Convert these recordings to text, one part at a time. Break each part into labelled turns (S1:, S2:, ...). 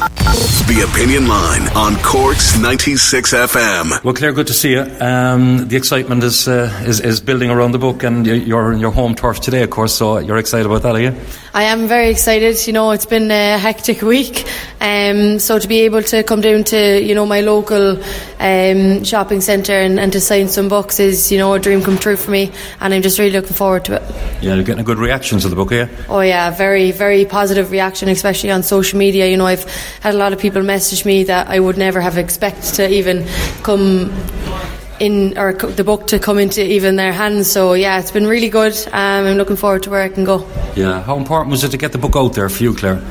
S1: The Opinion Line on Cork's 96 FM.
S2: Well, Claire, good to see you. Um, the excitement is, uh, is is building around the book, and you're in your home turf today, of course. So you're excited about that, are you?
S3: I am very excited. You know, it's been a hectic week, um, so to be able to come down to you know my local um, shopping centre and, and, to sign some books is you know a dream come true for me, and I'm just really looking forward to it.
S2: Yeah, you're getting a good reaction to the book, yeah.
S3: Oh yeah, very very positive reaction, especially on social media. You know, I've had a lot of people message me that I would never have expected to even come in or the book to come into even their hands. So yeah, it's been really good. Um, I'm looking forward to where I can go.
S2: Yeah, how important was it to get the book out there for you, Claire?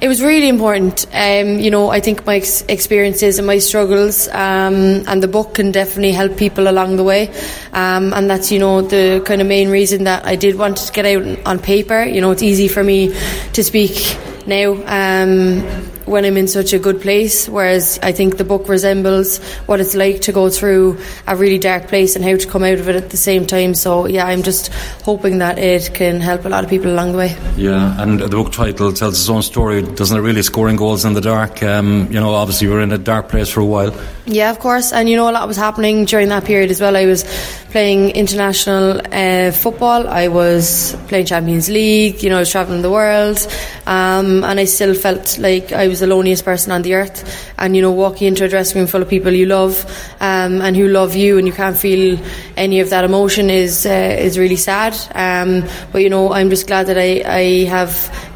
S3: It was really important. Um, you know, I think my ex- experiences and my struggles, um, and the book can definitely help people along the way. Um, and that's, you know, the kind of main reason that I did want to get out on paper. You know, it's easy for me to speak now um, when I'm in such a good place. Whereas I think the book resembles what it's like to go through a really dark place and how to come out of it at the same time. So yeah, I'm just hoping that it can help a lot of people along the way.
S2: Yeah, and the book title tells its own story, doesn't it? Really, scoring goals in the dark. Um, you know, obviously we were in a dark place for a while.
S3: Yeah, of course, and you know a lot was happening during that period as well. I was playing international uh, football. I was playing Champions League. You know, I was traveling the world, um, and I still felt like I was the loneliest person on the earth. And you know, walking into a dressing room full of people you love um, and who love you, and you can't feel any of that emotion is uh, is really sad. Um, but you know, I'm just glad that I I have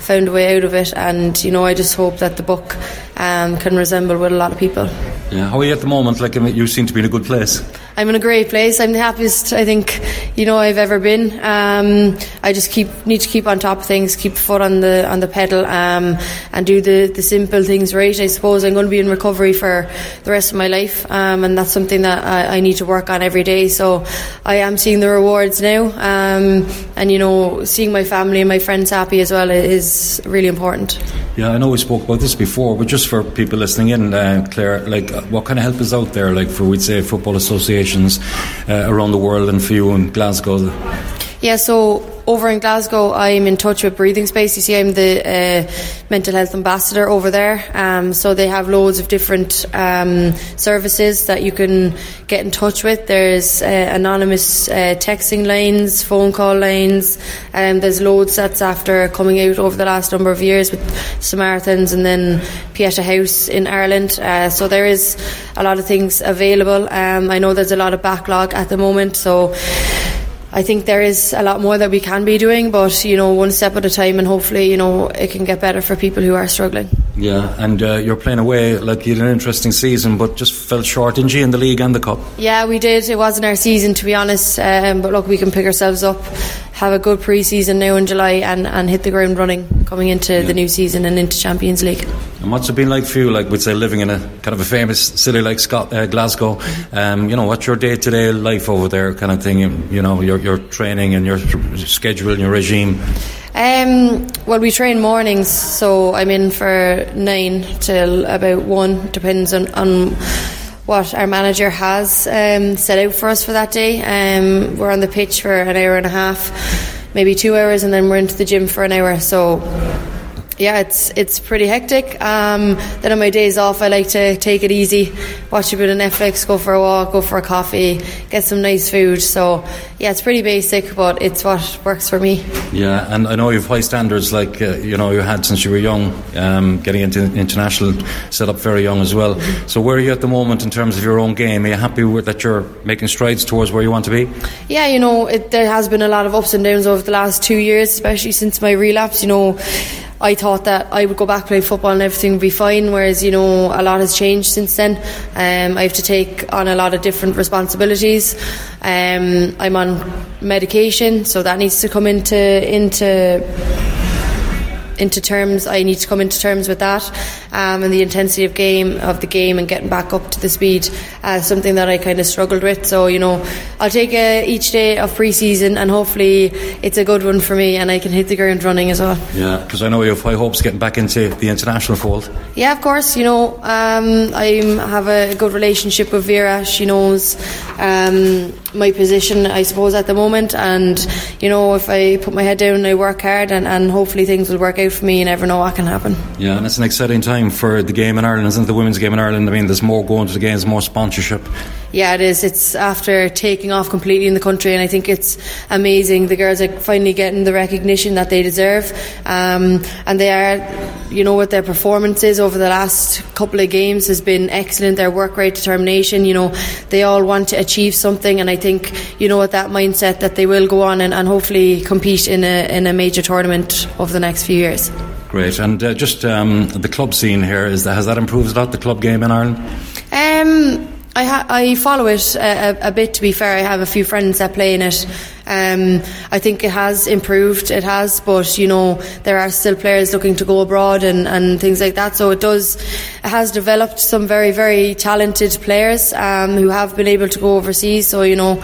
S3: found a way out of it, and you know, I just hope that the book um, can resemble with a lot of people.
S2: Yeah, how are you at the moment? Like, you seem to be in a good place.
S3: I'm in a great place. I'm the happiest I think you know I've ever been. Um, I just keep need to keep on top of things, keep foot on the on the pedal, um, and do the the simple things right. I suppose I'm going to be in recovery for the rest of my life, um, and that's something that I, I, need to work on every day. So I am seeing the rewards now, um, and you know seeing my family and my friends happy as well is really important.
S2: Yeah, I know we spoke about this before, but just for people listening in, uh, Claire, like what kind of help is out there, like for we'd say football association uh, around the world and for you in Glasgow?
S3: Yeah, so over in Glasgow, I'm in touch with Breathing Space. You see, I'm the uh, mental health ambassador over there. Um, so they have loads of different um, services that you can get in touch with. There's uh, anonymous uh, texting lines, phone call lines, and um, there's loads that's after coming out over the last number of years with Samaritans and then Pieta House in Ireland. Uh, so there is a lot of things available. Um, I know there's a lot of backlog at the moment, so I think there is a lot more that we can be doing, but you know, one step at a time, and hopefully, you know, it can get better for people who are struggling.
S2: Yeah, and uh, you're playing away like you had an interesting season, but just fell short, in G in the league and the cup?
S3: Yeah, we did. It wasn't our season, to be honest, um, but look, we can pick ourselves up, have a good pre-season now in July, and, and hit the ground running coming into yeah. the new season and into Champions League.
S2: And what's it been like for you? Like we'd say, living in a kind of a famous city like Scott, uh, Glasgow. Um, you know, what's your day-to-day life over there, kind of thing? You know, your your training and your schedule and your regime.
S3: Um, well, we train mornings, so I'm in for nine till about one. Depends on, on what our manager has um, set out for us for that day. Um, we're on the pitch for an hour and a half, maybe two hours, and then we're into the gym for an hour. So yeah, it's it's pretty hectic. Um, then on my days off, I like to take it easy, watch a bit of Netflix, go for a walk, go for a coffee, get some nice food. So yeah, it's pretty basic, but it's what works for me.
S2: Yeah, and I know you have high standards, like uh, you know you had since you were young, um, getting into international set up very young as well. So where are you at the moment in terms of your own game? Are you happy with that you're making strides towards where you want to be?
S3: Yeah, you know, it, there has been a lot of ups and downs over the last two years, especially since my relapse. You know. I thought that I would go back play football and everything would be fine. Whereas you know a lot has changed since then. Um, I have to take on a lot of different responsibilities. Um, I'm on medication, so that needs to come into into into terms. I need to come into terms with that, um, and the intensity of game of the game and getting back up to the speed. Uh, something that I kind of struggled with. So you know, I'll take each day of pre-season, and hopefully it's a good one for me, and I can hit the ground running as well.
S2: Yeah, because I know you have high hopes getting back into the international fold.
S3: Yeah, of course. You know, um, I have a good relationship with Vera. She knows um, my position, I suppose, at the moment, and you know, if I put my head down and I work hard, and, and hopefully things will work out for me. You never know what can happen.
S2: Yeah, and it's an exciting time for the game in Ireland, isn't it? The women's game in Ireland. I mean, there's more going to the games, more sponsorship.
S3: Yeah, it is. It's after taking off completely in the country, and I think it's amazing. The girls are finally getting the recognition that they deserve, um, and they are, you know, what their performances over the last couple of games has been excellent. Their work rate, determination, you know, they all want to achieve something, and I think, you know, with that mindset that they will go on and, and hopefully compete in a in a major tournament over the next few years.
S2: Great, and uh, just um, the club scene here is that has that improved a lot? The club game in Ireland.
S3: I, ha- I follow it a, a, a, bit. To be fair, I have a few friends that play in it. Um, I think it has improved. It has, but you know there are still players looking to go abroad and, and things like that. So it does. It has developed some very very talented players um, who have been able to go overseas. So you know,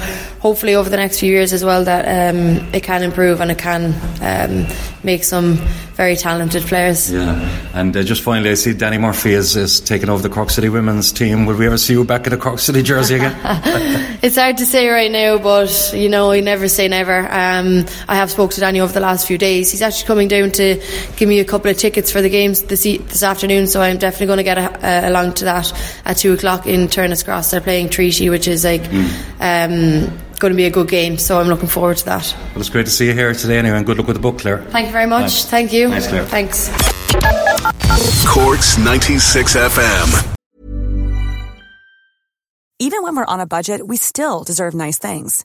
S3: hopefully over the next few years as well that um, it can improve and it can um, make some very talented players.
S2: Yeah, and uh, just finally, I see Danny Murphy is, is taking over the Cork City women's team. Will we ever see you back in a Cork City jersey again?
S3: it's hard to say right now, but you know, you never say never. Um, I have spoke to Danny over the last few days. He's actually coming down to give me a couple of tickets for the games this e- this afternoon, so I'm definitely going to get a, uh, along to that at two o'clock in Turner's Cross. They're playing Treaty, which is like. Mm. Um, going to be a good game, so I'm looking forward to that.
S2: Well, it's great to see you here today anyway, and good luck with the book, Claire.
S3: Thank you very much. Thanks. Thank you.
S2: Thanks, Claire.
S3: Thanks.
S1: Corks 96 FM.
S4: Even when we're on a budget, we still deserve nice things.